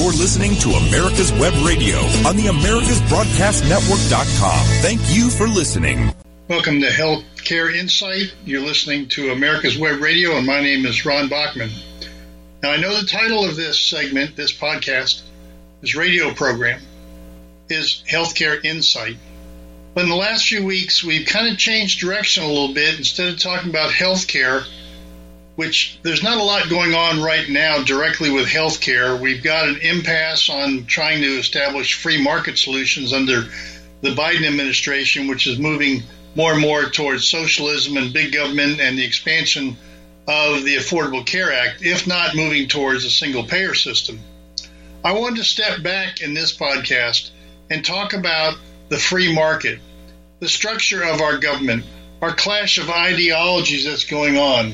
You're listening to America's Web Radio on the AmericasBroadcastNetwork.com. Thank you for listening. Welcome to Healthcare Insight. You're listening to America's Web Radio, and my name is Ron Bachman. Now, I know the title of this segment, this podcast, this radio program, is Healthcare Insight. But in the last few weeks, we've kind of changed direction a little bit. Instead of talking about healthcare, which there's not a lot going on right now directly with healthcare, we've got an impasse on trying to establish free market solutions under the Biden administration, which is moving more and more towards socialism and big government and the expansion of the Affordable Care Act, if not moving towards a single payer system. I wanted to step back in this podcast and talk about the free market, the structure of our government, our clash of ideologies that's going on.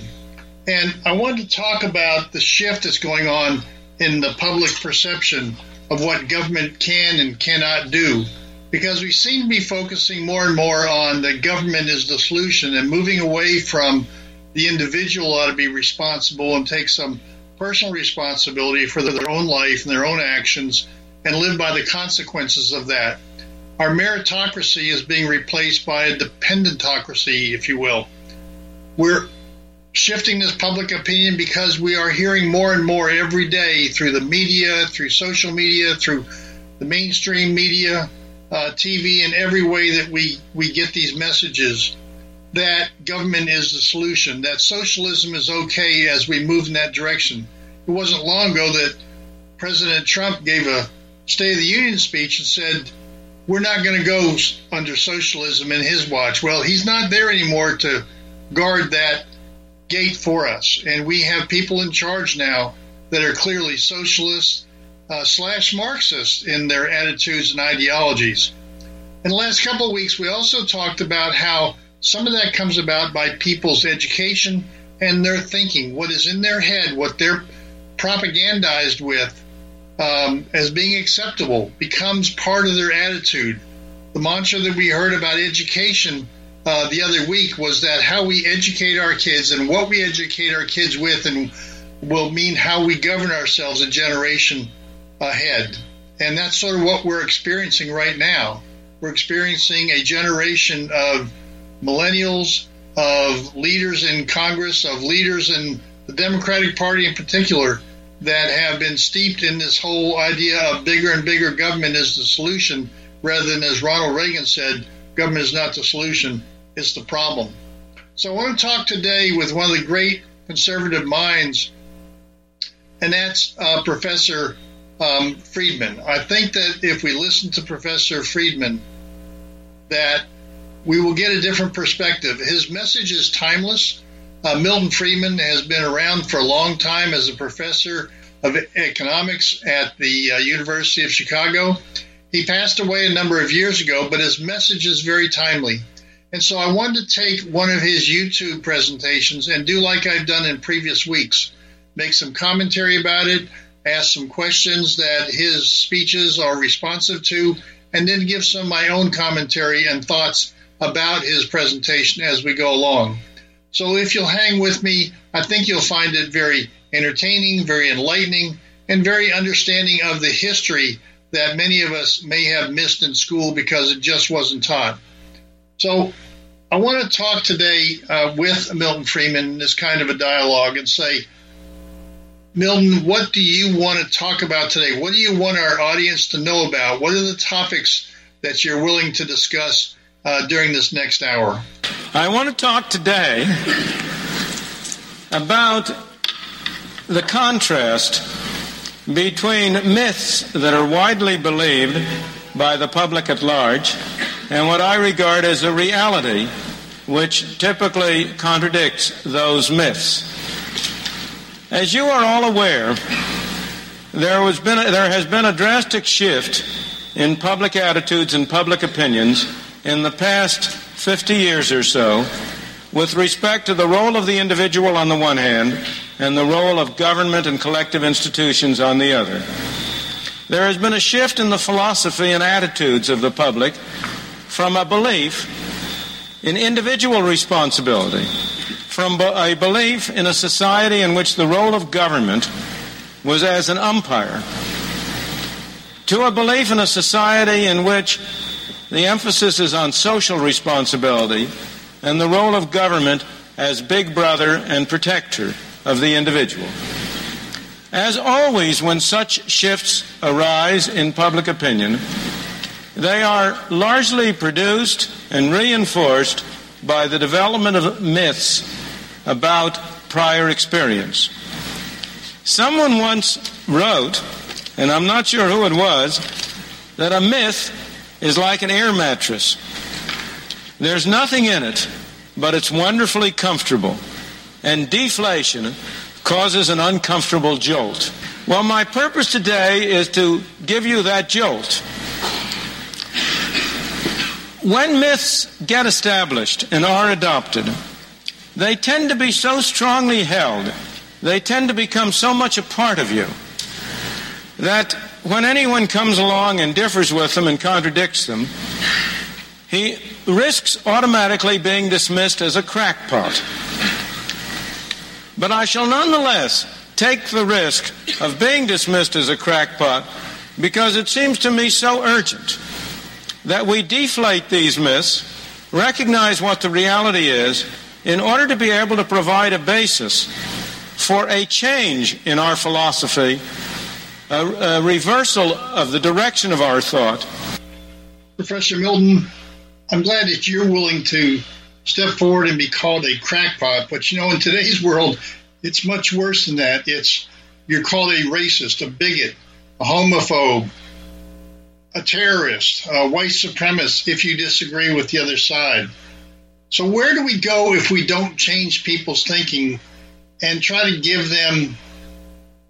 And I wanted to talk about the shift that's going on in the public perception of what government can and cannot do. Because we seem to be focusing more and more on the government is the solution and moving away from the individual ought to be responsible and take some personal responsibility for their own life and their own actions and live by the consequences of that our meritocracy is being replaced by a dependentocracy, if you will. We're shifting this public opinion because we are hearing more and more every day through the media, through social media, through the mainstream media, uh, TV, and every way that we, we get these messages that government is the solution, that socialism is okay as we move in that direction. It wasn't long ago that President Trump gave a State of the Union speech and said, we're not going to go under socialism in his watch. Well, he's not there anymore to guard that gate for us. And we have people in charge now that are clearly socialists uh, slash Marxists in their attitudes and ideologies. In the last couple of weeks, we also talked about how some of that comes about by people's education and their thinking, what is in their head, what they're propagandized with um, as being acceptable becomes part of their attitude. The mantra that we heard about education uh, the other week was that how we educate our kids and what we educate our kids with and will mean how we govern ourselves a generation ahead. And that's sort of what we're experiencing right now. We're experiencing a generation of millennials, of leaders in Congress, of leaders in the Democratic Party in particular, that have been steeped in this whole idea of bigger and bigger government is the solution, rather than, as Ronald Reagan said, government is not the solution, it's the problem. So I want to talk today with one of the great conservative minds, and that's uh, Professor um, Friedman. I think that if we listen to Professor Friedman, that we will get a different perspective. His message is timeless. Uh, Milton Friedman has been around for a long time as a professor of economics at the uh, University of Chicago. He passed away a number of years ago, but his message is very timely. And so I wanted to take one of his YouTube presentations and do like I've done in previous weeks make some commentary about it, ask some questions that his speeches are responsive to, and then give some of my own commentary and thoughts about his presentation as we go along. So if you'll hang with me, I think you'll find it very entertaining, very enlightening, and very understanding of the history that many of us may have missed in school because it just wasn't taught. So I want to talk today uh, with Milton Friedman in this kind of a dialogue and say, Milton, what do you want to talk about today? What do you want our audience to know about? What are the topics that you're willing to discuss uh, during this next hour. I want to talk today about the contrast between myths that are widely believed by the public at large and what I regard as a reality which typically contradicts those myths. As you are all aware, there, was been a, there has been a drastic shift in public attitudes and public opinions in the past 50 years or so with respect to the role of the individual on the one hand and the role of government and collective institutions on the other. There has been a shift in the philosophy and attitudes of the public from a belief in individual responsibility, from a belief in a society in which the role of government was as an umpire to a belief in a society in which the emphasis is on social responsibility and the role of government as big brother and protector of the individual. As always, when such shifts arise in public opinion, they are largely produced and reinforced by the development of myths about prior experience. Someone once wrote, and I'm not sure who it was, that a myth is like an air mattress. There's nothing in it, but it's wonderfully comfortable. And deflation causes an uncomfortable jolt. Well, my purpose today is to give you that jolt. When myths get established and are adopted, they tend to be so strongly held, they tend to become so much a part of you, that when anyone comes along and differs with them and contradicts them, he risks automatically being dismissed as a crackpot. But I shall nonetheless take the risk of being dismissed as a crackpot because it seems to me so urgent that we deflate these myths, recognize what the reality is, in order to be able to provide a basis for a change in our philosophy, a, a reversal of the direction of our thought. Professor Milton, I'm glad that you're willing to step forward and be called a crackpot, but you know, in today's world, it's much worse than that. It's you're called a racist, a bigot, a homophobe, a terrorist, a white supremacist if you disagree with the other side. So, where do we go if we don't change people's thinking and try to give them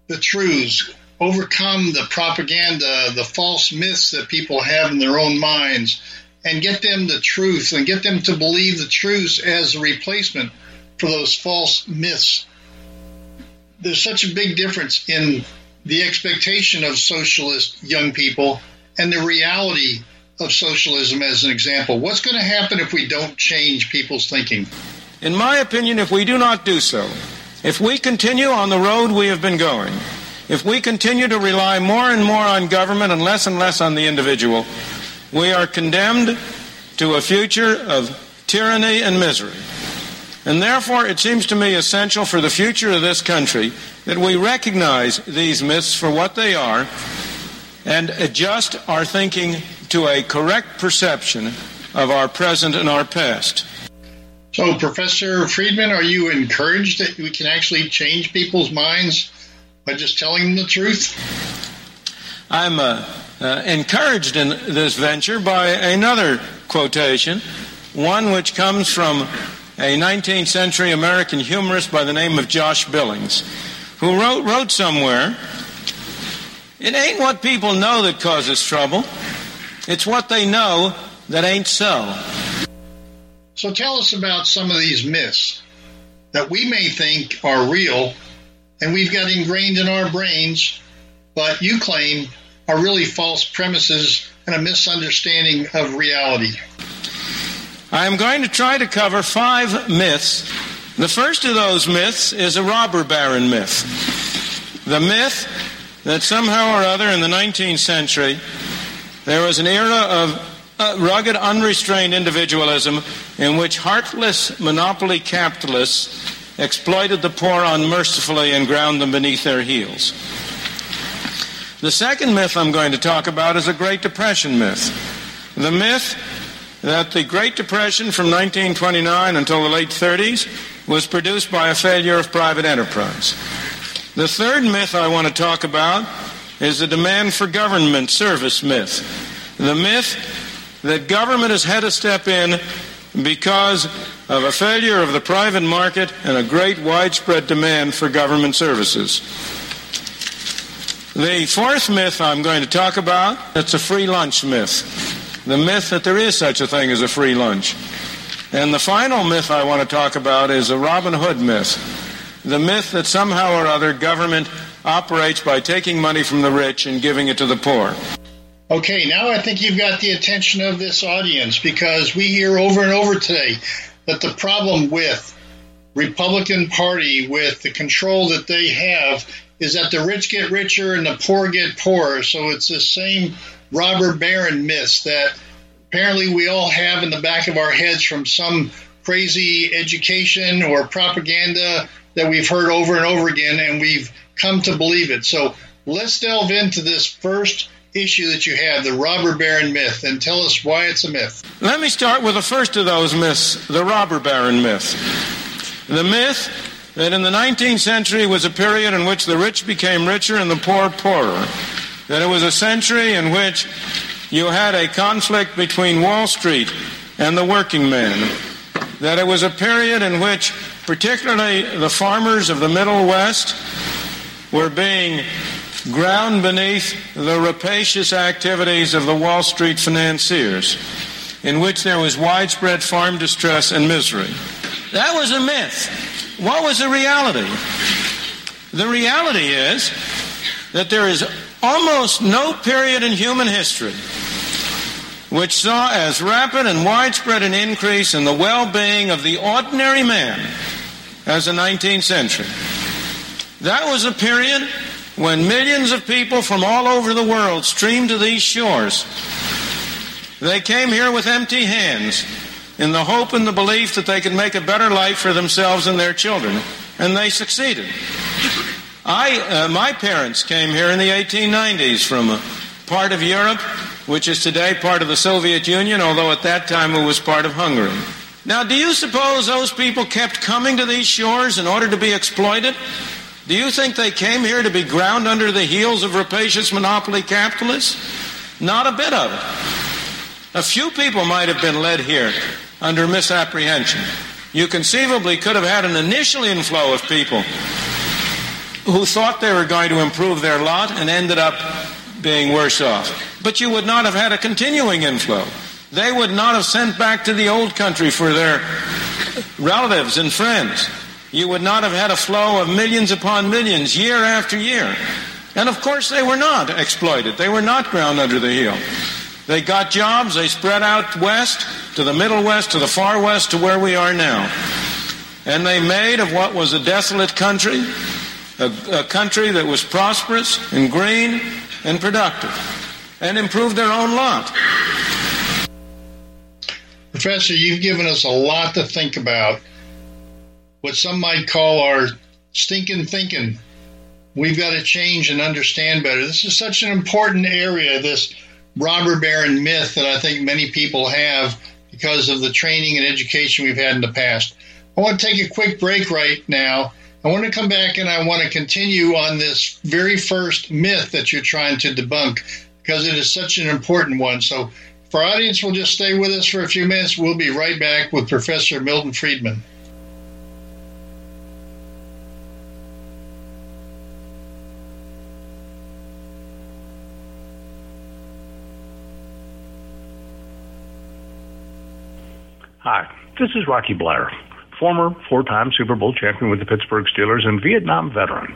the truths, overcome the propaganda, the false myths that people have in their own minds, and get them the truth and get them to believe the truths as a replacement for those false myths? There's such a big difference in the expectation of socialist young people and the reality of socialism as an example. What's going to happen if we don't change people's thinking? In my opinion, if we do not do so, if we continue on the road we have been going, if we continue to rely more and more on government and less and less on the individual, we are condemned to a future of tyranny and misery. And therefore, it seems to me essential for the future of this country that we recognize these myths for what they are and adjust our thinking to a correct perception of our present and our past. So, Professor Friedman, are you encouraged that we can actually change people's minds by just telling them the truth? I'm uh, uh, encouraged in this venture by another quotation, one which comes from a 19th century American humorist by the name of Josh Billings, who wrote, wrote somewhere it ain't what people know that causes trouble. It's what they know that ain't so. So tell us about some of these myths that we may think are real and we've got ingrained in our brains, but you claim are really false premises and a misunderstanding of reality. I'm going to try to cover five myths. The first of those myths is a robber baron myth. The myth that somehow or other in the 19th century there was an era of uh, rugged, unrestrained individualism in which heartless monopoly capitalists exploited the poor unmercifully and ground them beneath their heels. The second myth I'm going to talk about is a Great Depression myth. The myth that the Great Depression from 1929 until the late 30s was produced by a failure of private enterprise. The third myth I want to talk about is the demand for government service myth. The myth that government has had to step in because of a failure of the private market and a great widespread demand for government services. The fourth myth I'm going to talk about, it's a free lunch myth. The myth that there is such a thing as a free lunch. And the final myth I want to talk about is a Robin Hood myth the myth that somehow or other government operates by taking money from the rich and giving it to the poor. Okay, now I think you've got the attention of this audience because we hear over and over today that the problem with Republican Party, with the control that they have is that the rich get richer and the poor get poorer. So it's the same robber baron myth that apparently we all have in the back of our heads from some crazy education or propaganda that we've heard over and over again, and we've come to believe it. So let's delve into this first issue that you have, the robber baron myth, and tell us why it's a myth. Let me start with the first of those myths, the robber baron myth. The myth that in the 19th century was a period in which the rich became richer and the poor poorer. That it was a century in which you had a conflict between Wall Street and the working man. That it was a period in which particularly the farmers of the Middle West were being ground beneath the rapacious activities of the Wall Street financiers, in which there was widespread farm distress and misery. That was a myth. What was the reality? The reality is that there is almost no period in human history which saw as rapid and widespread an increase in the well-being of the ordinary man as the 19th century. That was a period when millions of people from all over the world streamed to these shores. They came here with empty hands in the hope and the belief that they could make a better life for themselves and their children. And they succeeded. I, uh, my parents came here in the 1890s from a part of Europe, which is today part of the Soviet Union, although at that time it was part of Hungary. Now, do you suppose those people kept coming to these shores in order to be exploited? Do you think they came here to be ground under the heels of rapacious monopoly capitalists? Not a bit of it. A few people might have been led here under misapprehension. You conceivably could have had an initial inflow of people who thought they were going to improve their lot and ended up being worse off. But you would not have had a continuing inflow. They would not have sent back to the old country for their relatives and friends. You would not have had a flow of millions upon millions year after year. And of course, they were not exploited. They were not ground under the heel. They got jobs, they spread out west, to the Middle West, to the far west, to where we are now. And they made of what was a desolate country a, a country that was prosperous and green and productive and improved their own lot. Professor, you've given us a lot to think about. What some might call our stinking thinking. We've got to change and understand better. This is such an important area, this robber baron myth that I think many people have because of the training and education we've had in the past. I want to take a quick break right now. I want to come back and I want to continue on this very first myth that you're trying to debunk because it is such an important one. So, our audience will just stay with us for a few minutes, we'll be right back with Professor Milton Friedman. Hi, this is Rocky Bleier, former four time Super Bowl champion with the Pittsburgh Steelers and Vietnam veteran.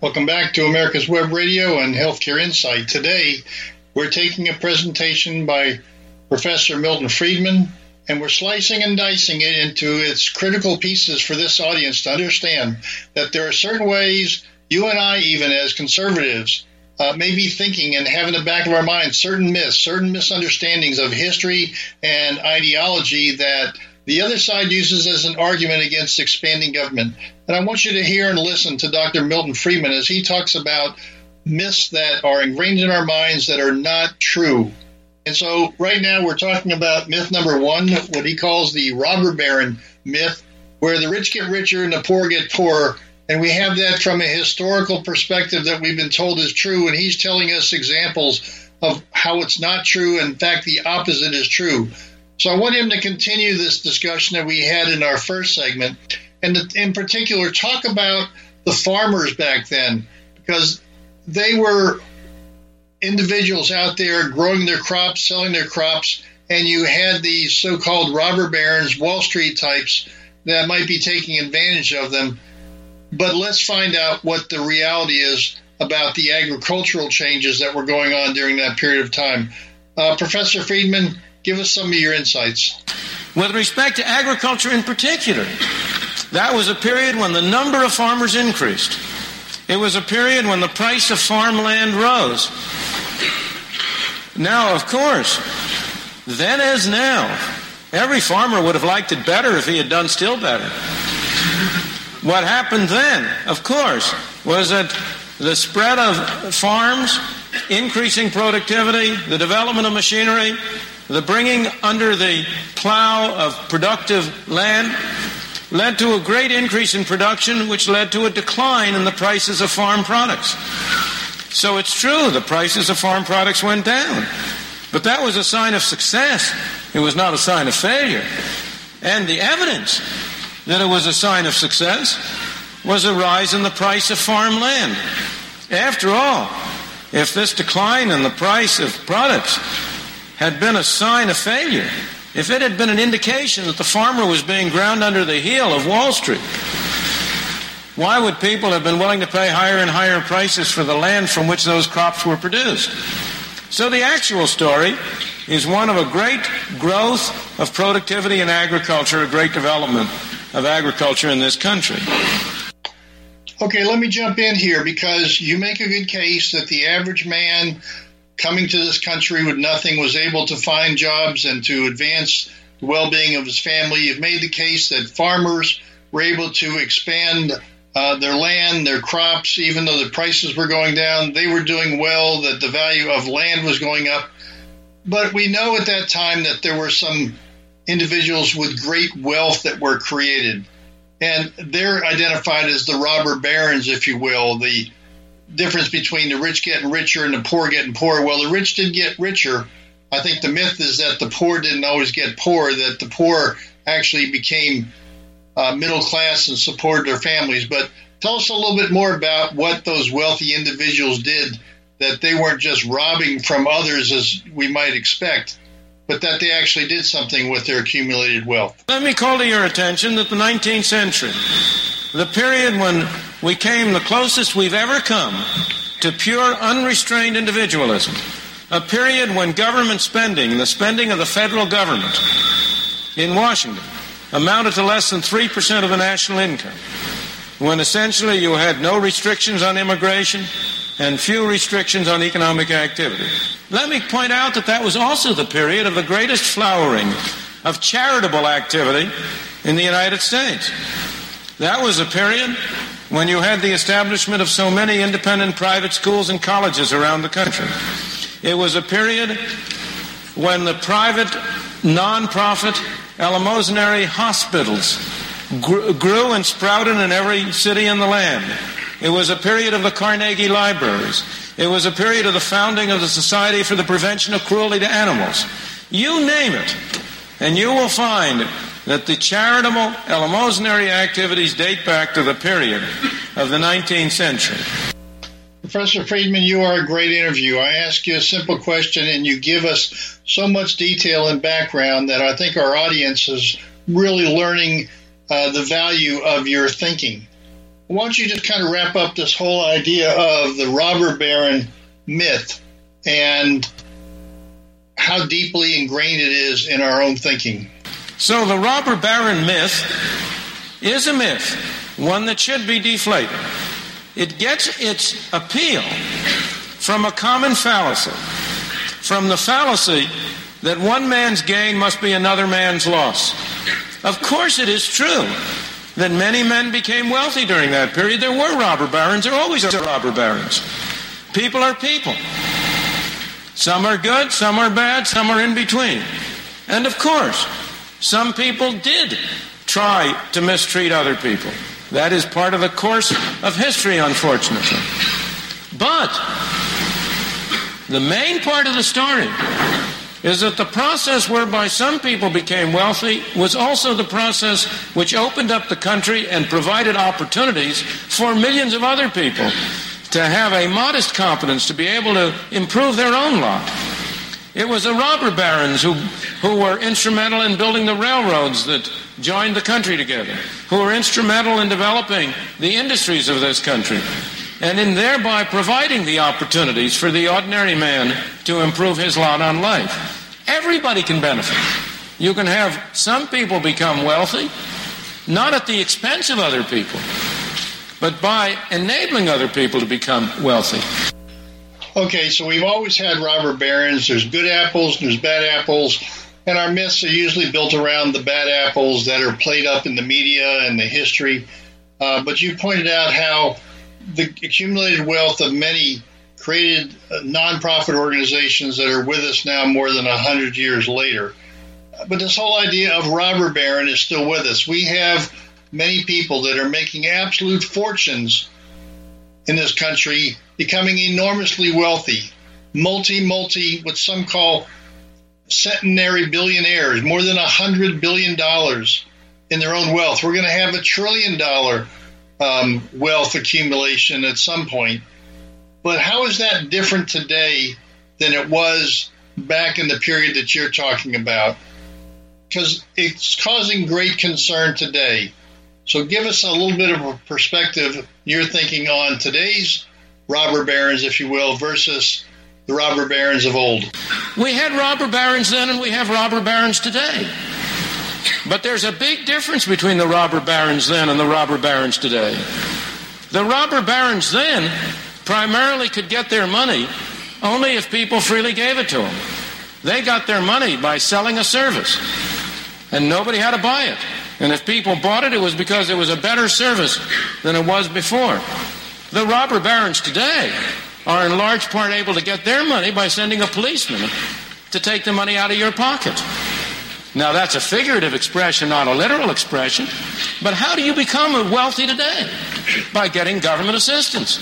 Welcome back to America's Web Radio and Healthcare Insight. Today, we're taking a presentation by Professor Milton Friedman and we're slicing and dicing it into its critical pieces for this audience to understand that there are certain ways you and I, even as conservatives, uh, may be thinking and have in the back of our minds certain myths, certain misunderstandings of history and ideology that the other side uses as an argument against expanding government. And I want you to hear and listen to Dr. Milton Friedman as he talks about myths that are ingrained in our minds that are not true. And so, right now, we're talking about myth number one, what he calls the robber baron myth, where the rich get richer and the poor get poorer. And we have that from a historical perspective that we've been told is true. And he's telling us examples of how it's not true. In fact, the opposite is true. So I want him to continue this discussion that we had in our first segment. And in particular, talk about the farmers back then, because they were individuals out there growing their crops, selling their crops, and you had these so called robber barons, Wall Street types that might be taking advantage of them. But let's find out what the reality is about the agricultural changes that were going on during that period of time. Uh, Professor Friedman, give us some of your insights. With respect to agriculture in particular, that was a period when the number of farmers increased. It was a period when the price of farmland rose. Now, of course, then as now, every farmer would have liked it better if he had done still better. What happened then, of course, was that the spread of farms, increasing productivity, the development of machinery, the bringing under the plow of productive land led to a great increase in production, which led to a decline in the prices of farm products. So it's true, the prices of farm products went down. But that was a sign of success. It was not a sign of failure. And the evidence that it was a sign of success was a rise in the price of farmland. After all, if this decline in the price of products had been a sign of failure, if it had been an indication that the farmer was being ground under the heel of Wall Street, why would people have been willing to pay higher and higher prices for the land from which those crops were produced? So the actual story is one of a great growth of productivity in agriculture, a great development of agriculture in this country. Okay, let me jump in here because you make a good case that the average man coming to this country with nothing was able to find jobs and to advance the well-being of his family. You've made the case that farmers were able to expand uh, their land, their crops, even though the prices were going down, they were doing well, that the value of land was going up. But we know at that time that there were some individuals with great wealth that were created. And they're identified as the robber barons, if you will, the difference between the rich getting richer and the poor getting poorer. Well, the rich did get richer. I think the myth is that the poor didn't always get poor, that the poor actually became uh, middle class and supported their families. But tell us a little bit more about what those wealthy individuals did, that they weren't just robbing from others as we might expect, but that they actually did something with their accumulated wealth. Let me call to your attention that the 19th century, the period when we came the closest we've ever come to pure unrestrained individualism, a period when government spending, the spending of the federal government in Washington, amounted to less than 3% of the national income, when essentially you had no restrictions on immigration and few restrictions on economic activity. Let me point out that that was also the period of the greatest flowering of charitable activity in the United States. That was a period when you had the establishment of so many independent private schools and colleges around the country. It was a period when the private, non-profit, eleemosynary hospitals grew and sprouted in every city in the land. It was a period of the Carnegie Libraries. It was a period of the founding of the Society for the Prevention of Cruelty to Animals. You name it, and you will find that the charitable eleemosynary activities date back to the period of the 19th century. Professor Friedman, you are a great interview. I ask you a simple question and you give us so much detail and background that I think our audience is really learning uh, the value of your thinking. Why don't you just kind of wrap up this whole idea of the robber baron myth and how deeply ingrained it is in our own thinking? So the robber baron myth is a myth, one that should be deflated. It gets its appeal from a common fallacy, from the fallacy that one man's gain must be another man's loss. Of course, it is true that many men became wealthy during that period. There were robber barons, there always are robber barons. People are people. Some are good, some are bad, some are in between. And of course, some people did try to mistreat other people. That is part of the course of history, unfortunately. But the main part of the story is that the process whereby some people became wealthy was also the process which opened up the country and provided opportunities for millions of other people to have a modest competence to be able to improve their own lot. It was the robber barons who, who were instrumental in building the railroads that joined the country together, who were instrumental in developing the industries of this country, and in thereby providing the opportunities for the ordinary man to improve his lot on life. Everybody can benefit. You can have some people become wealthy, not at the expense of other people, but by enabling other people to become wealthy. Okay, so we've always had robber barons. There's good apples, there's bad apples, and our myths are usually built around the bad apples that are played up in the media and the history. Uh, but you pointed out how the accumulated wealth of many created uh, nonprofit organizations that are with us now more than 100 years later. But this whole idea of robber baron is still with us. We have many people that are making absolute fortunes in this country becoming enormously wealthy, multi, multi, what some call centenary billionaires, more than a hundred billion dollars in their own wealth. We're going to have a trillion dollar um, wealth accumulation at some point. But how is that different today than it was back in the period that you're talking about? Because it's causing great concern today. So give us a little bit of a perspective you're thinking on today's robber barons, if you will, versus the robber barons of old. We had robber barons then and we have robber barons today. But there's a big difference between the robber barons then and the robber barons today. The robber barons then primarily could get their money only if people freely gave it to them. They got their money by selling a service, and nobody had to buy it. And if people bought it, it was because it was a better service than it was before. The robber barons today are in large part able to get their money by sending a policeman to take the money out of your pocket. Now, that's a figurative expression, not a literal expression. But how do you become wealthy today? By getting government assistance.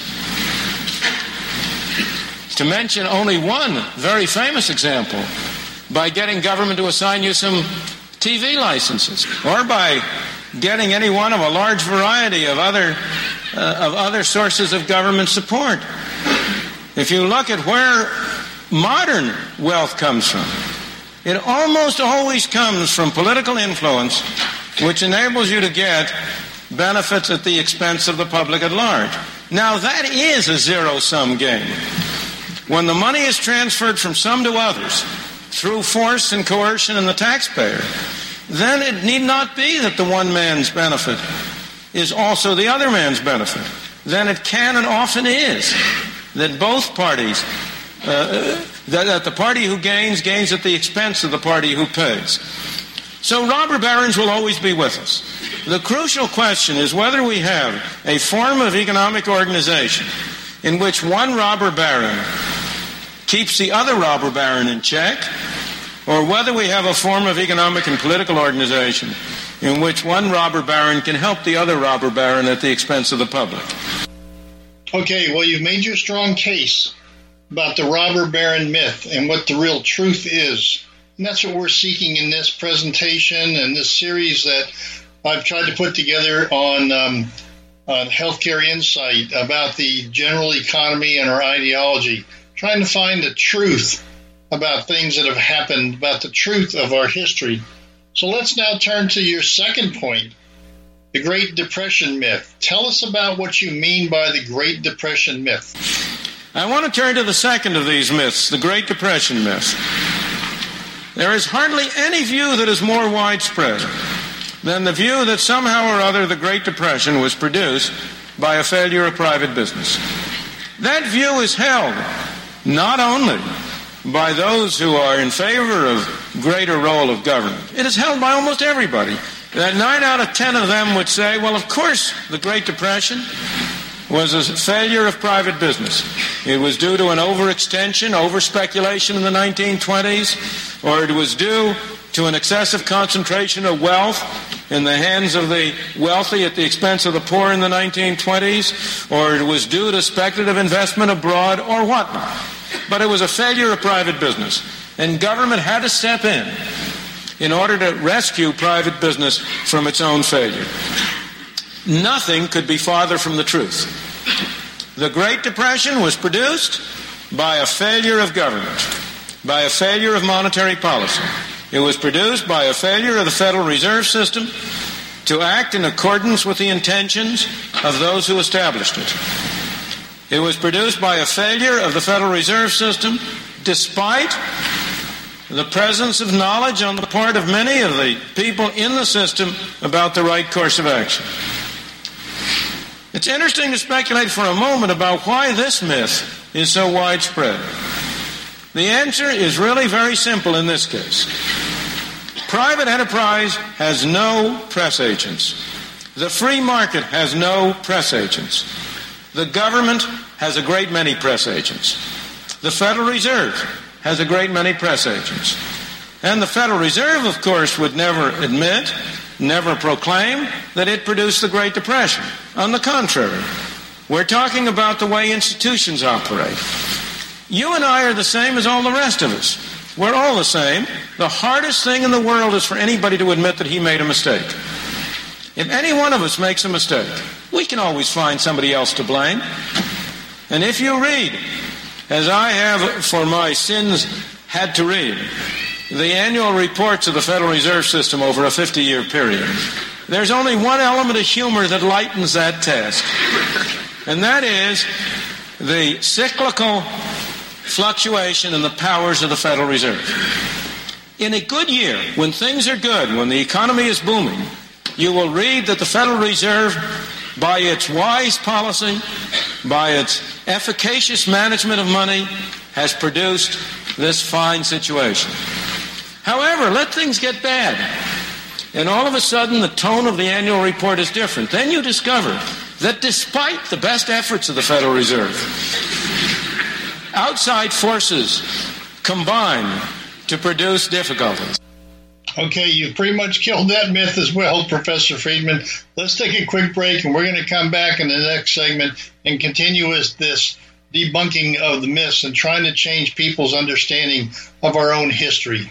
To mention only one very famous example, by getting government to assign you some TV licenses, or by getting any one of a large variety of other, uh, of other sources of government support. If you look at where modern wealth comes from, it almost always comes from political influence, which enables you to get benefits at the expense of the public at large. Now, that is a zero sum game. When the money is transferred from some to others, through force and coercion and the taxpayer, then it need not be that the one man's benefit is also the other man's benefit. Then it can and often is that both parties, uh, that, that the party who gains, gains at the expense of the party who pays. So robber barons will always be with us. The crucial question is whether we have a form of economic organization in which one robber baron keeps the other robber baron in check, or whether we have a form of economic and political organization in which one robber baron can help the other robber baron at the expense of the public. Okay, well, you've made your strong case about the robber baron myth and what the real truth is. And that's what we're seeking in this presentation and this series that I've tried to put together on, um, on Healthcare Insight about the general economy and our ideology trying to find the truth about things that have happened, about the truth of our history. So let's now turn to your second point the Great Depression myth. Tell us about what you mean by the Great Depression myth. I want to turn to the second of these myths, the Great Depression myth. There is hardly any view that is more widespread than the view that somehow or other the Great Depression was produced by a failure of private business. That view is held not only by those who are in favor of greater role of government, it is held by almost everybody. That nine out of ten of them would say, well, of course, the Great Depression was a failure of private business. It was due to an overextension, over speculation in the 1920s, or it was due to an excessive concentration of wealth in the hands of the wealthy at the expense of the poor in the 1920s, or it was due to speculative investment abroad, or whatnot. But it was a failure of private business, and government had to step in in order to rescue private business from its own failure. Nothing could be farther from the truth. The Great Depression was produced by a failure of government, by a failure of monetary policy. It was produced by a failure of the Federal Reserve System to act in accordance with the intentions of those who established it. It was produced by a failure of the Federal Reserve System despite the presence of knowledge on the part of many of the people in the system about the right course of action. It's interesting to speculate for a moment about why this myth is so widespread. The answer is really very simple in this case. Private enterprise has no press agents. The free market has no press agents. The government has a great many press agents. The Federal Reserve has a great many press agents. And the Federal Reserve, of course, would never admit, never proclaim that it produced the Great Depression. On the contrary, we're talking about the way institutions operate. You and I are the same as all the rest of us. We're all the same. The hardest thing in the world is for anybody to admit that he made a mistake. If any one of us makes a mistake, we can always find somebody else to blame. And if you read, as I have for my sins had to read, the annual reports of the Federal Reserve System over a 50 year period, there's only one element of humor that lightens that task. And that is the cyclical fluctuation in the powers of the Federal Reserve. In a good year, when things are good, when the economy is booming, you will read that the Federal Reserve, by its wise policy, by its efficacious management of money, has produced this fine situation. However, let things get bad. And all of a sudden, the tone of the annual report is different. Then you discover that despite the best efforts of the Federal Reserve, outside forces combine to produce difficulties. Okay, you've pretty much killed that myth as well, Professor Friedman. Let's take a quick break, and we're going to come back in the next segment and continue with this debunking of the myths and trying to change people's understanding of our own history.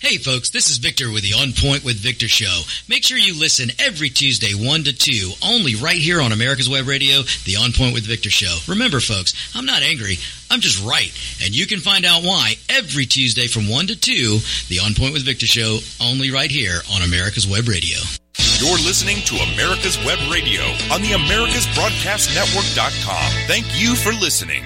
Hey folks, this is Victor with the On Point with Victor show. Make sure you listen every Tuesday 1 to 2, only right here on America's Web Radio, the On Point with Victor show. Remember folks, I'm not angry, I'm just right. And you can find out why every Tuesday from 1 to 2, the On Point with Victor show, only right here on America's Web Radio. You're listening to America's Web Radio on the AmericasBroadcastNetwork.com. Thank you for listening.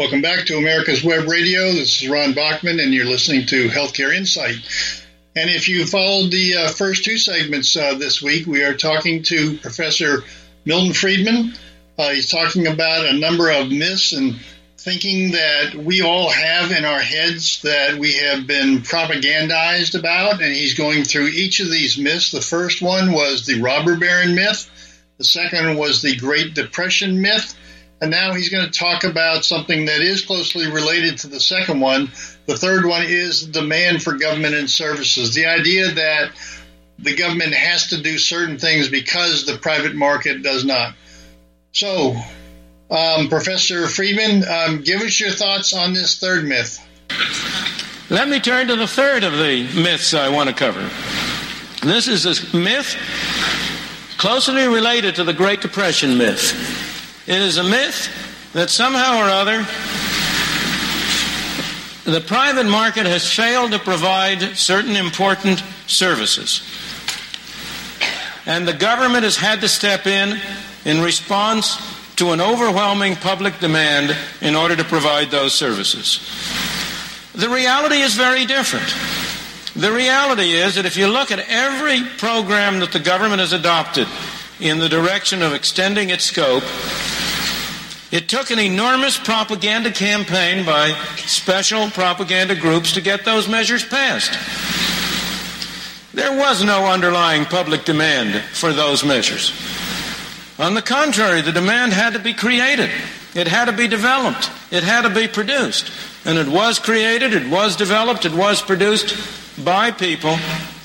Welcome back to America's Web Radio. This is Ron Bachman, and you're listening to Healthcare Insight. And if you followed the uh, first two segments uh, this week, we are talking to Professor Milton Friedman. Uh, he's talking about a number of myths and thinking that we all have in our heads that we have been propagandized about, and he's going through each of these myths. The first one was the robber baron myth. The second was the Great Depression myth. And now he's going to talk about something that is closely related to the second one. The third one is demand for government and services. The idea that the government has to do certain things because the private market does not. So, um, Professor Friedman, um, give us your thoughts on this third myth. Let me turn to the third of the myths I want to cover. This is a myth closely related to the Great Depression myth. It is a myth that somehow or other the private market has failed to provide certain important services. And the government has had to step in in response to an overwhelming public demand in order to provide those services. The reality is very different. The reality is that if you look at every program that the government has adopted in the direction of extending its scope, it took an enormous propaganda campaign by special propaganda groups to get those measures passed. There was no underlying public demand for those measures. On the contrary, the demand had to be created. It had to be developed. It had to be produced. And it was created, it was developed, it was produced by people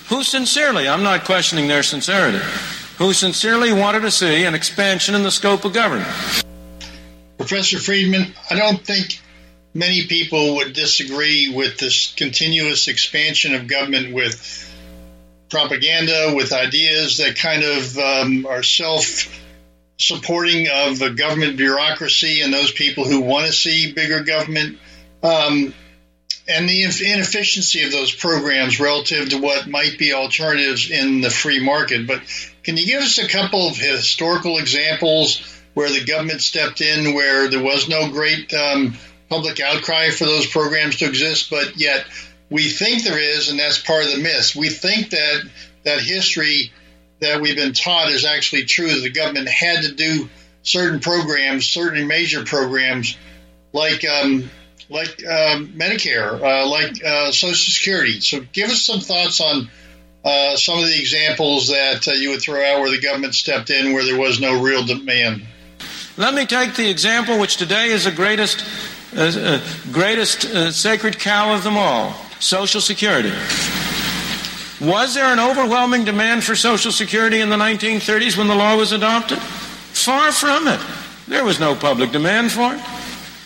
who sincerely, I'm not questioning their sincerity, who sincerely wanted to see an expansion in the scope of government. Professor Friedman, I don't think many people would disagree with this continuous expansion of government with propaganda, with ideas that kind of um, are self supporting of the government bureaucracy and those people who want to see bigger government. Um, and the inefficiency of those programs relative to what might be alternatives in the free market. But can you give us a couple of historical examples where the government stepped in, where there was no great um, public outcry for those programs to exist, but yet we think there is, and that's part of the myth. We think that that history that we've been taught is actually true. That the government had to do certain programs, certain major programs, like um, like uh, Medicare, uh, like uh, Social Security. So, give us some thoughts on uh, some of the examples that uh, you would throw out where the government stepped in, where there was no real demand. Let me take the example which today is the greatest, uh, greatest sacred cow of them all: Social Security. Was there an overwhelming demand for Social Security in the 1930s when the law was adopted? Far from it. There was no public demand for it.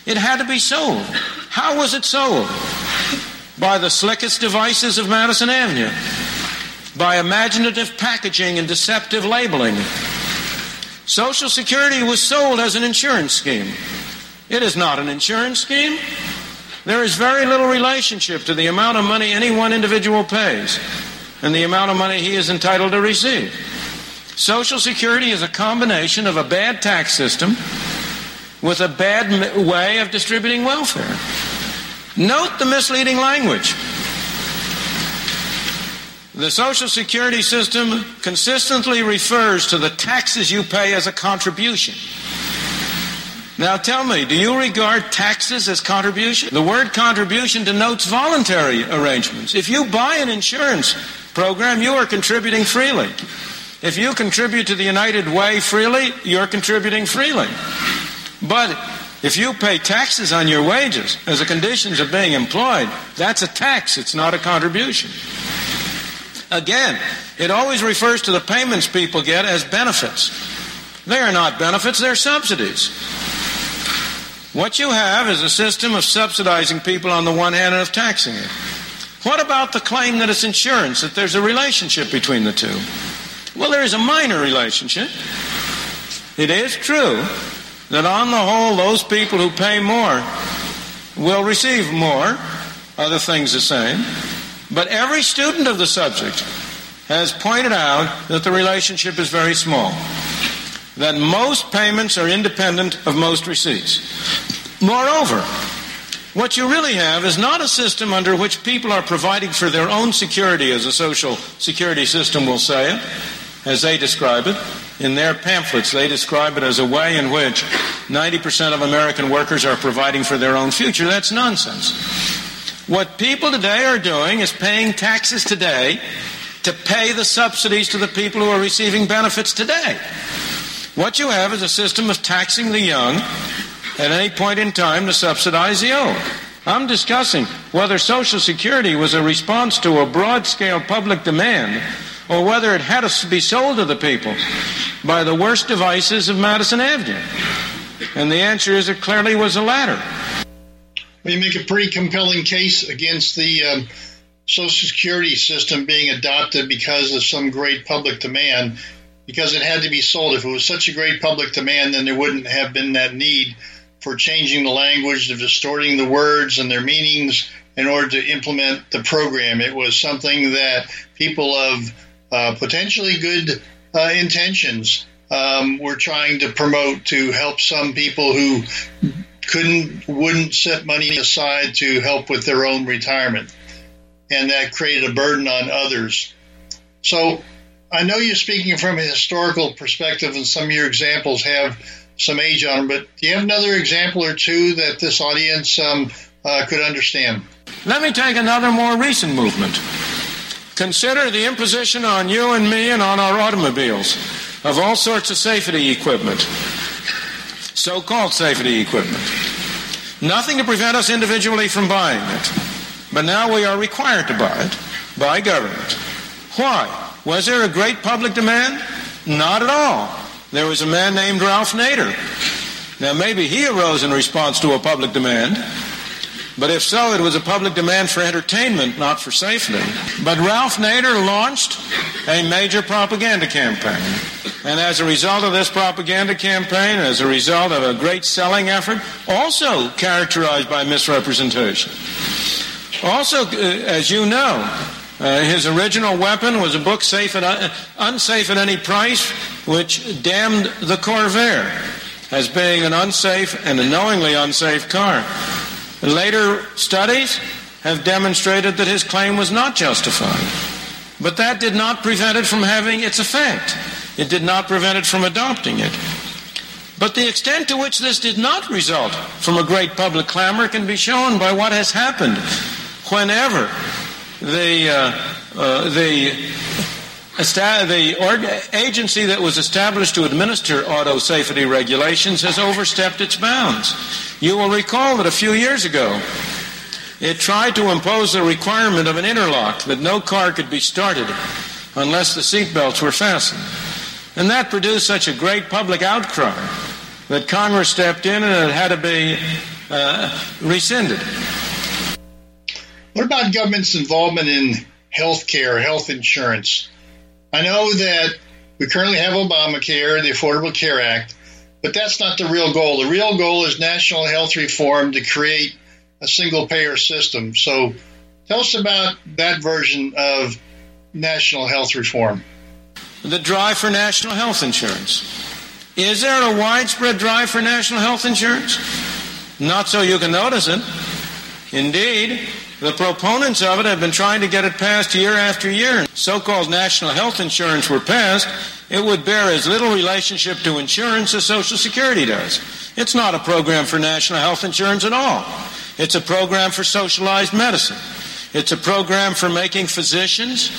It had to be sold. How was it sold? By the slickest devices of Madison Avenue, by imaginative packaging and deceptive labeling. Social Security was sold as an insurance scheme. It is not an insurance scheme. There is very little relationship to the amount of money any one individual pays and the amount of money he is entitled to receive. Social Security is a combination of a bad tax system with a bad way of distributing welfare. Note the misleading language. The Social Security system consistently refers to the taxes you pay as a contribution. Now tell me, do you regard taxes as contribution? The word contribution denotes voluntary arrangements. If you buy an insurance program, you are contributing freely. If you contribute to the United Way freely, you're contributing freely. But if you pay taxes on your wages as a conditions of being employed, that's a tax, it's not a contribution. Again, it always refers to the payments people get as benefits. They are not benefits, they're subsidies. What you have is a system of subsidizing people on the one hand and of taxing it. What about the claim that it's insurance, that there's a relationship between the two? Well, there is a minor relationship. It is true that on the whole, those people who pay more will receive more, other things the same. But every student of the subject has pointed out that the relationship is very small, that most payments are independent of most receipts. Moreover, what you really have is not a system under which people are providing for their own security, as a social security system will say it, as they describe it. In their pamphlets, they describe it as a way in which 90% of American workers are providing for their own future. That's nonsense. What people today are doing is paying taxes today to pay the subsidies to the people who are receiving benefits today. What you have is a system of taxing the young at any point in time to subsidize the old. I'm discussing whether Social Security was a response to a broad scale public demand or whether it had to be sold to the people by the worst devices of Madison Avenue. And the answer is it clearly was the latter. You make a pretty compelling case against the um, Social Security system being adopted because of some great public demand, because it had to be sold. If it was such a great public demand, then there wouldn't have been that need for changing the language, of distorting the words and their meanings in order to implement the program. It was something that people of uh, potentially good uh, intentions um, were trying to promote to help some people who couldn't, wouldn't set money aside to help with their own retirement. And that created a burden on others. So I know you're speaking from a historical perspective, and some of your examples have some age on them, but do you have another example or two that this audience um, uh, could understand? Let me take another more recent movement. Consider the imposition on you and me and on our automobiles of all sorts of safety equipment, so called safety equipment. Nothing to prevent us individually from buying it, but now we are required to buy it by government. Why? Was there a great public demand? Not at all. There was a man named Ralph Nader. Now, maybe he arose in response to a public demand, but if so, it was a public demand for entertainment, not for safety. But Ralph Nader launched a major propaganda campaign. And as a result of this propaganda campaign, as a result of a great selling effort, also characterized by misrepresentation. Also, uh, as you know, uh, his original weapon was a book safe at, uh, unsafe at any price, which damned the Corvair as being an unsafe and a knowingly unsafe car. Later studies have demonstrated that his claim was not justified. But that did not prevent it from having its effect. It did not prevent it from adopting it. But the extent to which this did not result from a great public clamor can be shown by what has happened whenever the, uh, uh, the, the agency that was established to administer auto safety regulations has overstepped its bounds. You will recall that a few years ago, it tried to impose the requirement of an interlock that no car could be started unless the seatbelts were fastened. And that produced such a great public outcry that Congress stepped in and it had to be uh, rescinded. What about government's involvement in health care, health insurance? I know that we currently have Obamacare, the Affordable Care Act, but that's not the real goal. The real goal is national health reform to create a single payer system. So tell us about that version of national health reform. The drive for national health insurance. Is there a widespread drive for national health insurance? Not so you can notice it. Indeed, the proponents of it have been trying to get it passed year after year. So called national health insurance were passed, it would bear as little relationship to insurance as Social Security does. It's not a program for national health insurance at all. It's a program for socialized medicine. It's a program for making physicians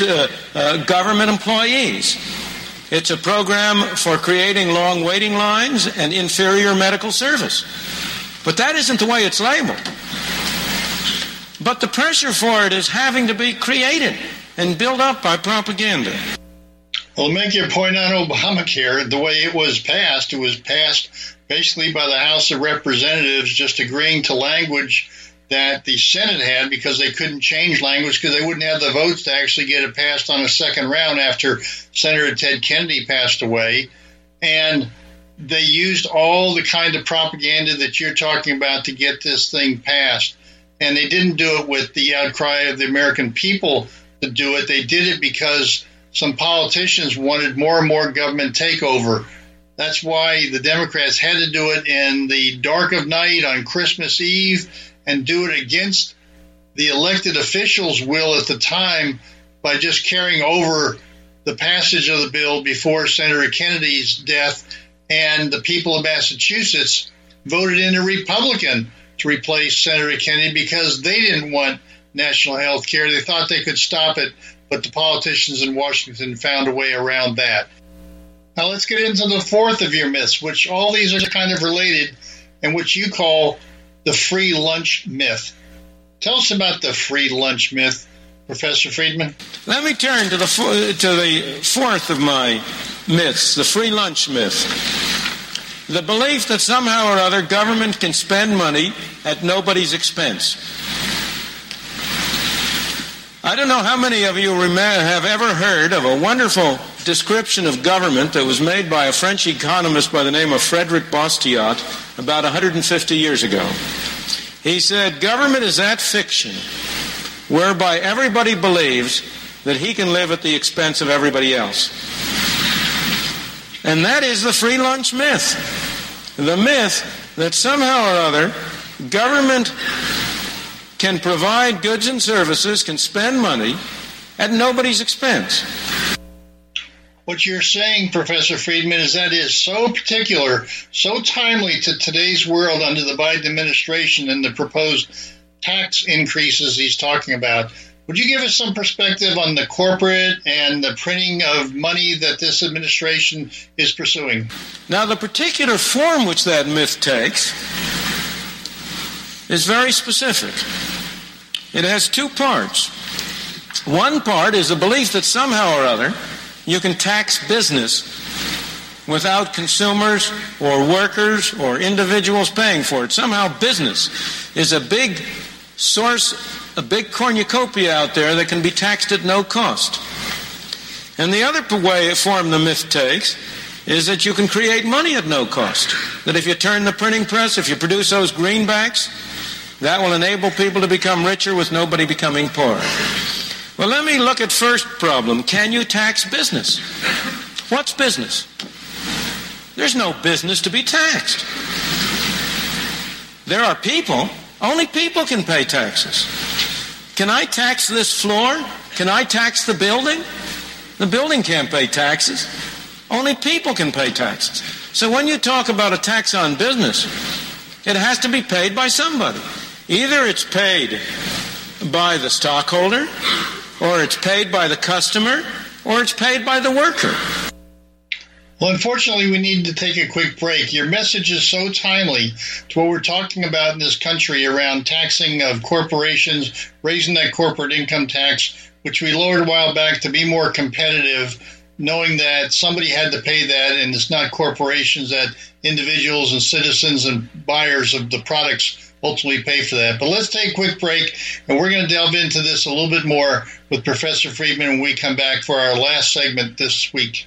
uh, uh, government employees. It's a program for creating long waiting lines and inferior medical service. But that isn't the way it's labeled. But the pressure for it is having to be created and built up by propaganda. Well, make your point on Obamacare, the way it was passed, it was passed basically by the House of Representatives just agreeing to language that the Senate had because they couldn't change language because they wouldn't have the votes to actually get it passed on a second round after Senator Ted Kennedy passed away. And they used all the kind of propaganda that you're talking about to get this thing passed. And they didn't do it with the outcry of the American people to do it. They did it because some politicians wanted more and more government takeover. That's why the Democrats had to do it in the dark of night on Christmas Eve and do it against the elected officials' will at the time by just carrying over the passage of the bill before Senator Kennedy's death. And the people of Massachusetts voted in a Republican to replace Senator Kennedy because they didn't want national health care. They thought they could stop it but the politicians in Washington found a way around that. Now let's get into the fourth of your myths, which all these are kind of related, and which you call the free lunch myth. Tell us about the free lunch myth. Professor Friedman? Let me turn to the to the fourth of my myths, the free lunch myth. The belief that somehow or other government can spend money at nobody's expense. I don't know how many of you have ever heard of a wonderful description of government that was made by a French economist by the name of Frederick Bastiat about 150 years ago. He said, Government is that fiction whereby everybody believes that he can live at the expense of everybody else. And that is the free lunch myth. The myth that somehow or other government can provide goods and services, can spend money at nobody's expense. What you're saying, Professor Friedman, is that is so particular, so timely to today's world under the Biden administration and the proposed tax increases he's talking about. Would you give us some perspective on the corporate and the printing of money that this administration is pursuing? Now, the particular form which that myth takes is very specific. It has two parts. One part is a belief that somehow or other you can tax business without consumers or workers or individuals paying for it. Somehow business is a big source, a big cornucopia out there that can be taxed at no cost. And the other way form the myth takes is that you can create money at no cost. That if you turn the printing press, if you produce those greenbacks, that will enable people to become richer with nobody becoming poorer. Well, let me look at first problem. Can you tax business? What's business? There's no business to be taxed. There are people. Only people can pay taxes. Can I tax this floor? Can I tax the building? The building can't pay taxes. Only people can pay taxes. So when you talk about a tax on business, it has to be paid by somebody. Either it's paid by the stockholder, or it's paid by the customer, or it's paid by the worker. Well, unfortunately, we need to take a quick break. Your message is so timely to what we're talking about in this country around taxing of corporations, raising that corporate income tax, which we lowered a while back to be more competitive, knowing that somebody had to pay that, and it's not corporations, that individuals and citizens and buyers of the products ultimately pay for that. But let's take a quick break, and we're going to delve into this a little bit more with Professor Friedman when we come back for our last segment this week.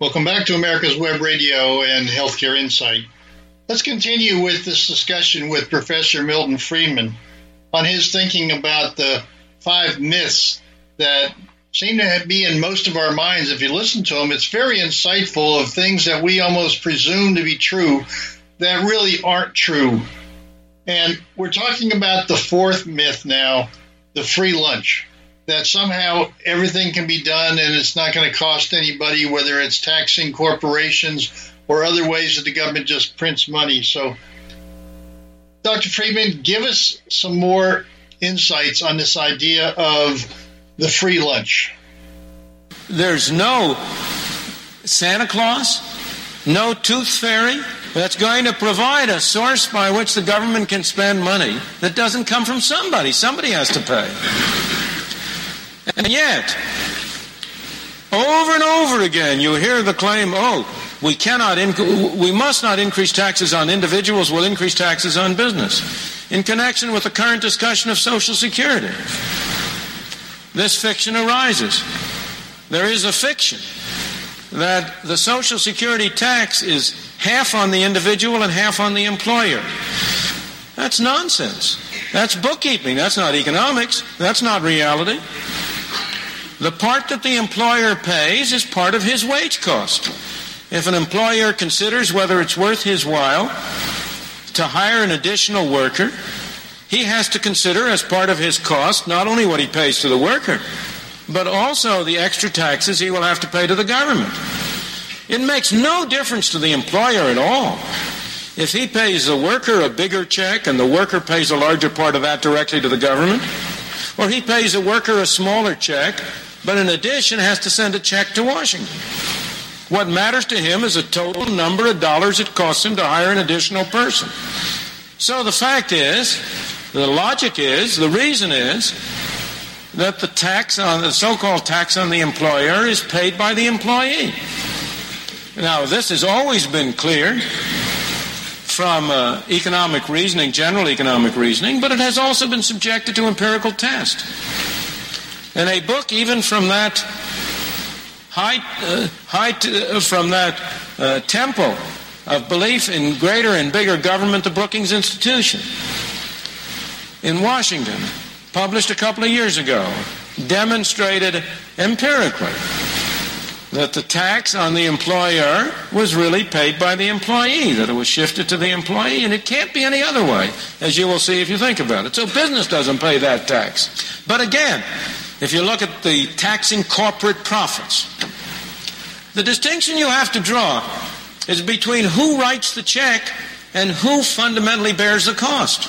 Welcome back to America's Web Radio and Healthcare Insight. Let's continue with this discussion with Professor Milton Friedman on his thinking about the five myths that seem to be in most of our minds. If you listen to him, it's very insightful of things that we almost presume to be true that really aren't true. And we're talking about the fourth myth now the free lunch that somehow everything can be done and it's not going to cost anybody, whether it's taxing corporations or other ways that the government just prints money. So, Dr. Friedman, give us some more insights on this idea of the free lunch. There's no Santa Claus, no tooth fairy that's going to provide a source by which the government can spend money that doesn't come from somebody. Somebody has to pay. And yet, over and over again, you hear the claim, oh, we cannot, inc- we must not increase taxes on individuals, we'll increase taxes on business. In connection with the current discussion of Social Security. this fiction arises. There is a fiction that the Social Security tax is half on the individual and half on the employer. That's nonsense. That's bookkeeping. That's not economics. That's not reality. The part that the employer pays is part of his wage cost. If an employer considers whether it's worth his while to hire an additional worker, he has to consider as part of his cost not only what he pays to the worker, but also the extra taxes he will have to pay to the government. It makes no difference to the employer at all. If he pays the worker a bigger check and the worker pays a larger part of that directly to the government, or he pays the worker a smaller check, but in addition has to send a check to Washington. What matters to him is the total number of dollars it costs him to hire an additional person. So the fact is, the logic is, the reason is, that the tax on the so-called tax on the employer is paid by the employee. Now, this has always been clear from uh, economic reasoning, general economic reasoning, but it has also been subjected to empirical test. And a book, even from that high, uh, high uh, from that uh, temple of belief in greater and bigger government, the Brookings Institution in Washington, published a couple of years ago, demonstrated empirically that the tax on the employer was really paid by the employee, that it was shifted to the employee, and it can't be any other way, as you will see if you think about it. So business doesn't pay that tax. But again, if you look at the taxing corporate profits, the distinction you have to draw is between who writes the check and who fundamentally bears the cost.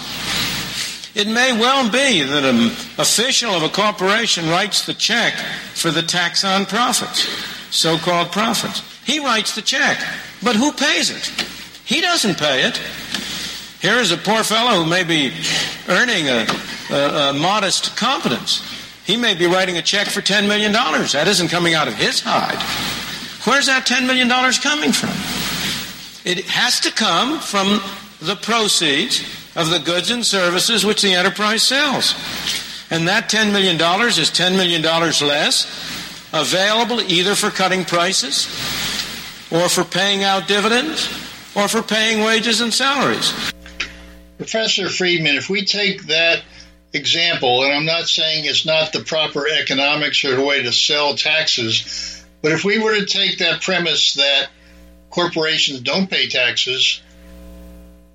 It may well be that an official of a corporation writes the check for the tax on profits, so called profits. He writes the check, but who pays it? He doesn't pay it. Here is a poor fellow who may be earning a, a, a modest competence. He may be writing a check for $10 million. That isn't coming out of his hide. Where's that $10 million coming from? It has to come from the proceeds of the goods and services which the enterprise sells. And that $10 million is $10 million less available either for cutting prices or for paying out dividends or for paying wages and salaries. Professor Friedman, if we take that example, and I'm not saying it's not the proper economics or the way to sell taxes, but if we were to take that premise that corporations don't pay taxes,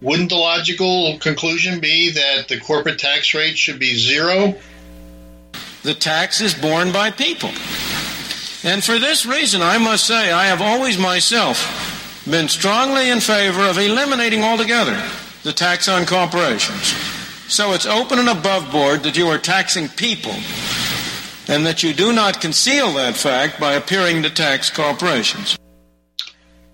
wouldn't the logical conclusion be that the corporate tax rate should be zero? The tax is borne by people. And for this reason, I must say, I have always myself been strongly in favor of eliminating altogether the tax on corporations. So it's open and above board that you are taxing people and that you do not conceal that fact by appearing to tax corporations.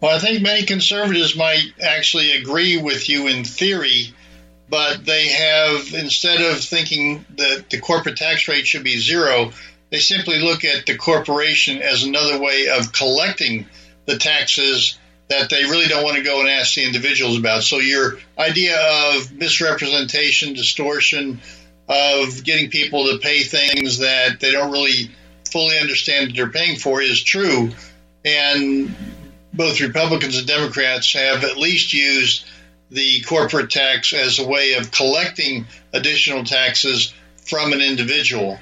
Well, I think many conservatives might actually agree with you in theory, but they have, instead of thinking that the corporate tax rate should be zero, they simply look at the corporation as another way of collecting the taxes that they really don't want to go and ask the individuals about. So your idea of misrepresentation, distortion, of getting people to pay things that they don't really fully understand that they're paying for is true. And both Republicans and Democrats have at least used the corporate tax as a way of collecting additional taxes from an individual.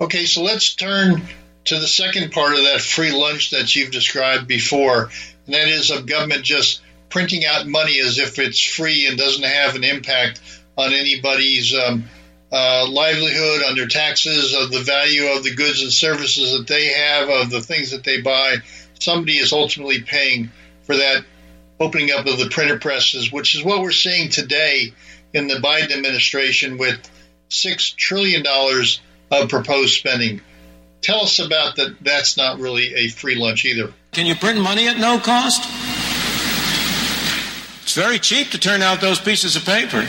Okay, so let's turn to the second part of that free lunch that you've described before, and that is of government just printing out money as if it's free and doesn't have an impact on anybody's um, uh, livelihood, under taxes, of the value of the goods and services that they have, of the things that they buy. Somebody is ultimately paying for that opening up of the printer presses, which is what we're seeing today in the Biden administration with $6 trillion of proposed spending. Tell us about that. That's not really a free lunch either. Can you print money at no cost? It's very cheap to turn out those pieces of paper.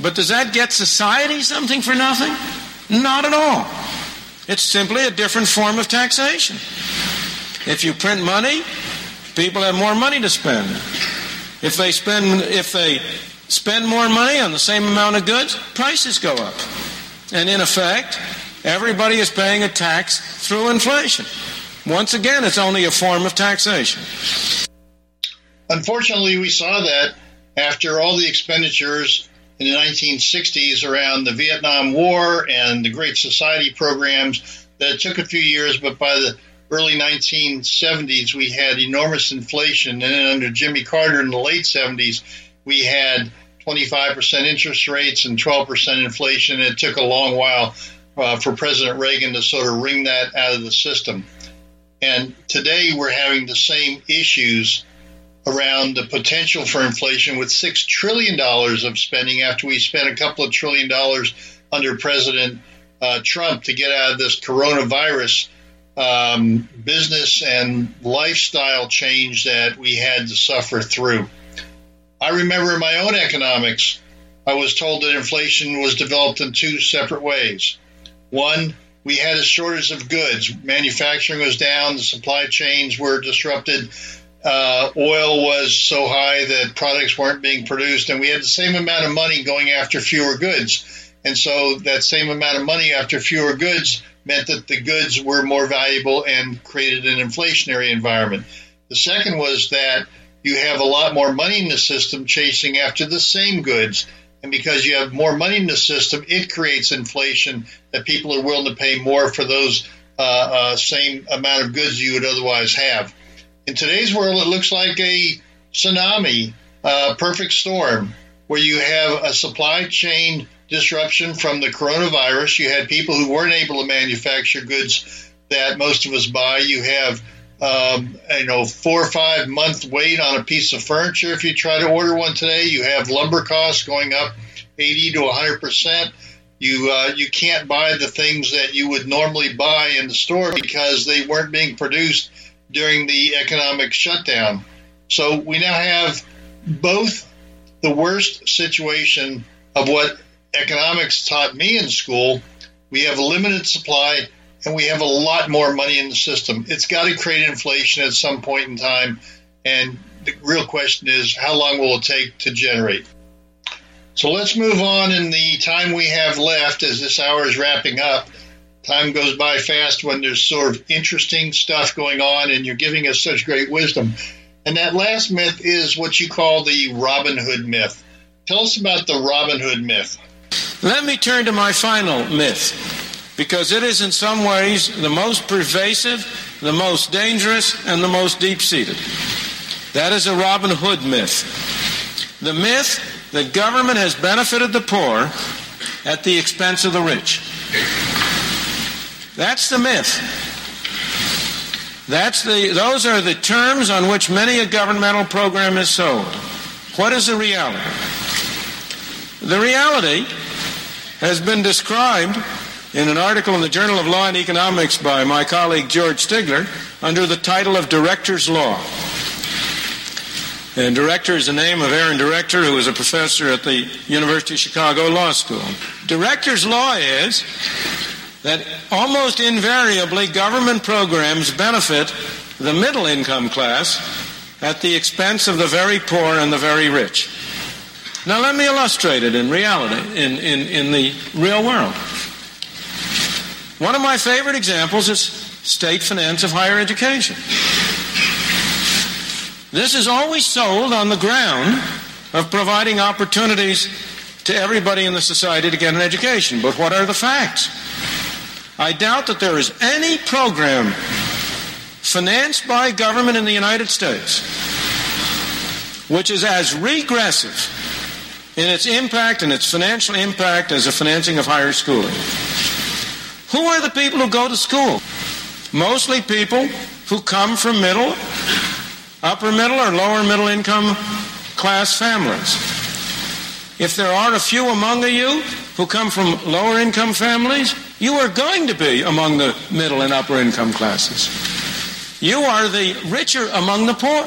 But does that get society something for nothing? Not at all. It's simply a different form of taxation. If you print money, people have more money to spend. If they spend if they spend more money on the same amount of goods, prices go up. And in effect, everybody is paying a tax through inflation. Once again, it's only a form of taxation. Unfortunately, we saw that after all the expenditures in the 1960s around the Vietnam War and the Great Society programs that took a few years, but by the early 1970s, we had enormous inflation. And then under Jimmy Carter in the late 70s, we had 25% interest rates and 12% inflation. It took a long while uh, for President Reagan to sort of wring that out of the system. And today we're having the same issues around the potential for inflation with $6 trillion of spending after we spent a couple of trillion dollars under President uh, Trump to get out of this coronavirus um, business and lifestyle change that we had to suffer through. I remember in my own economics, I was told that inflation was developed in two separate ways. One, we had a shortage of goods. Manufacturing was down, the supply chains were disrupted. Uh, oil was so high that products weren't being produced, and we had the same amount of money going after fewer goods. And so that same amount of money after fewer goods meant that the goods were more valuable and created an inflationary environment. The second was that you have a lot more money in the system chasing after the same goods. And because you have more money in the system, it creates inflation that people are willing to pay more for those uh, uh, same amount of goods you would otherwise have. In today's world, it looks like a tsunami, uh, perfect storm, where you have a supply chain disruption from the coronavirus. You had people who weren't able to manufacture goods that most of us buy. You have um, you know, four or five month wait on a piece of furniture. If you try to order one today, you have lumber costs going up 80 to 100 percent. You uh, you can't buy the things that you would normally buy in the store because they weren't being produced during the economic shutdown. So we now have both the worst situation of what economics taught me in school. We have limited supply and we have a lot more money in the system. It's got to create inflation at some point in time. And the real question is, how long will it take to generate? So let's move on in the time we have left as this hour is wrapping up. Time goes by fast when there's sort of interesting stuff going on and you're giving us such great wisdom. And that last myth is what you call the Robin Hood myth. Tell us about the Robin Hood myth. Let me turn to my final myth because it is in some ways the most pervasive, the most dangerous, and the most deep seated. That is a Robin Hood myth. The myth that government has benefited the poor at the expense of the rich. That's the myth. That's the, those are the terms on which many a governmental program is sold. What is the reality? The reality has been described in an article in the Journal of Law and Economics by my colleague George Stigler under the title of Director's Law. And Director is the name of Aaron Director, who is a professor at the University of Chicago Law School. Director's Law is that almost invariably government programs benefit the middle income class at the expense of the very poor and the very rich. Now, let me illustrate it in reality, in, in, in the real world. One of my favorite examples is state finance of higher education. This is always sold on the ground of providing opportunities to everybody in the society to get an education. But what are the facts? I doubt that there is any program financed by government in the United States which is as regressive in its impact and its financial impact as the financing of higher schooling. Who are the people who go to school? Mostly people who come from middle, upper middle, or lower middle income class families. If there are a few among you who come from lower income families, you are going to be among the middle and upper income classes. You are the richer among the poor.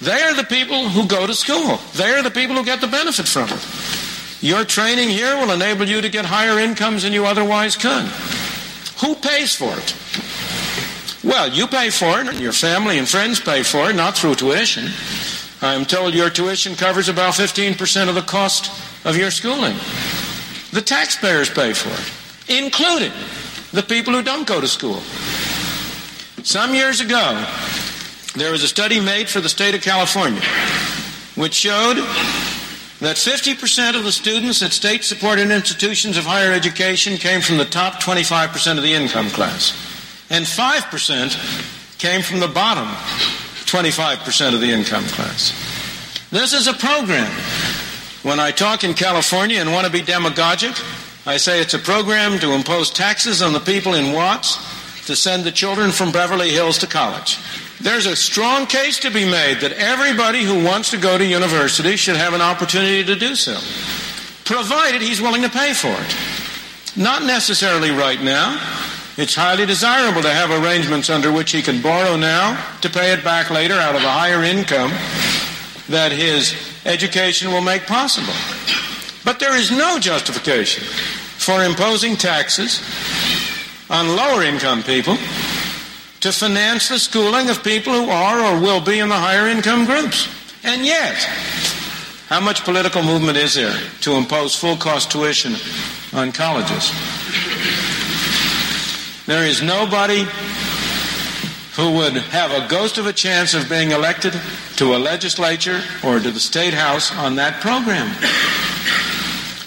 They are the people who go to school. They are the people who get the benefit from it. Your training here will enable you to get higher incomes than you otherwise could. Who pays for it? Well, you pay for it, and your family and friends pay for it, not through tuition. I'm told your tuition covers about 15% of the cost of your schooling. The taxpayers pay for it, including the people who don't go to school. Some years ago, there was a study made for the state of California which showed that 50% of the students at state supported institutions of higher education came from the top 25% of the income class, and 5% came from the bottom 25% of the income class. This is a program. When I talk in California and want to be demagogic, I say it's a program to impose taxes on the people in Watts to send the children from Beverly Hills to college. There's a strong case to be made that everybody who wants to go to university should have an opportunity to do so, provided he's willing to pay for it. Not necessarily right now. It's highly desirable to have arrangements under which he can borrow now to pay it back later out of a higher income that his education will make possible. But there is no justification for imposing taxes on lower income people to finance the schooling of people who are or will be in the higher income groups. And yet, how much political movement is there to impose full cost tuition on colleges? There is nobody who would have a ghost of a chance of being elected to a legislature or to the state house on that program.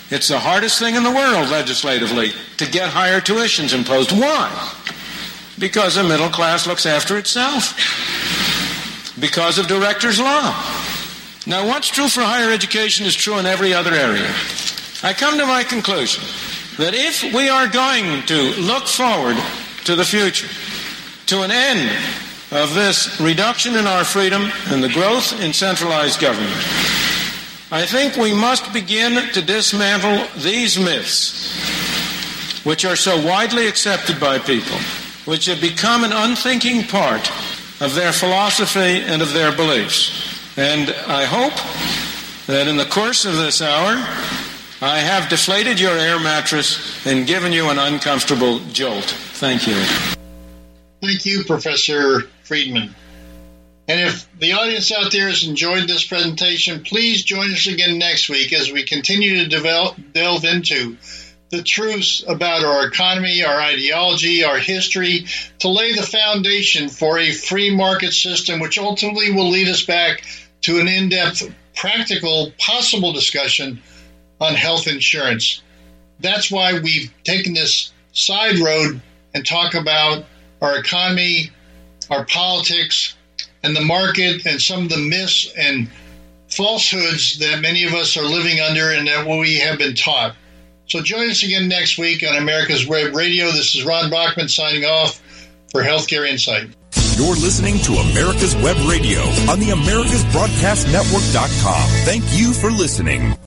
It's the hardest thing in the world legislatively to get higher tuitions imposed. Why? Because the middle class looks after itself. Because of director's law. Now, what's true for higher education is true in every other area. I come to my conclusion that if we are going to look forward to the future, to an end of this reduction in our freedom and the growth in centralized government, I think we must begin to dismantle these myths, which are so widely accepted by people which have become an unthinking part of their philosophy and of their beliefs. And I hope that in the course of this hour, I have deflated your air mattress and given you an uncomfortable jolt. Thank you. Thank you, Professor Friedman. And if the audience out there has enjoyed this presentation, please join us again next week as we continue to develop, delve into the truths about our economy, our ideology, our history, to lay the foundation for a free market system, which ultimately will lead us back to an in depth, practical, possible discussion on health insurance. That's why we've taken this side road and talk about our economy, our politics, and the market, and some of the myths and falsehoods that many of us are living under and that we have been taught. So join us again next week on America's Web Radio. This is Ron Bachman signing off for Healthcare Insight. You're listening to America's Web Radio on the AmericasBroadcastNetwork.com. Thank you for listening.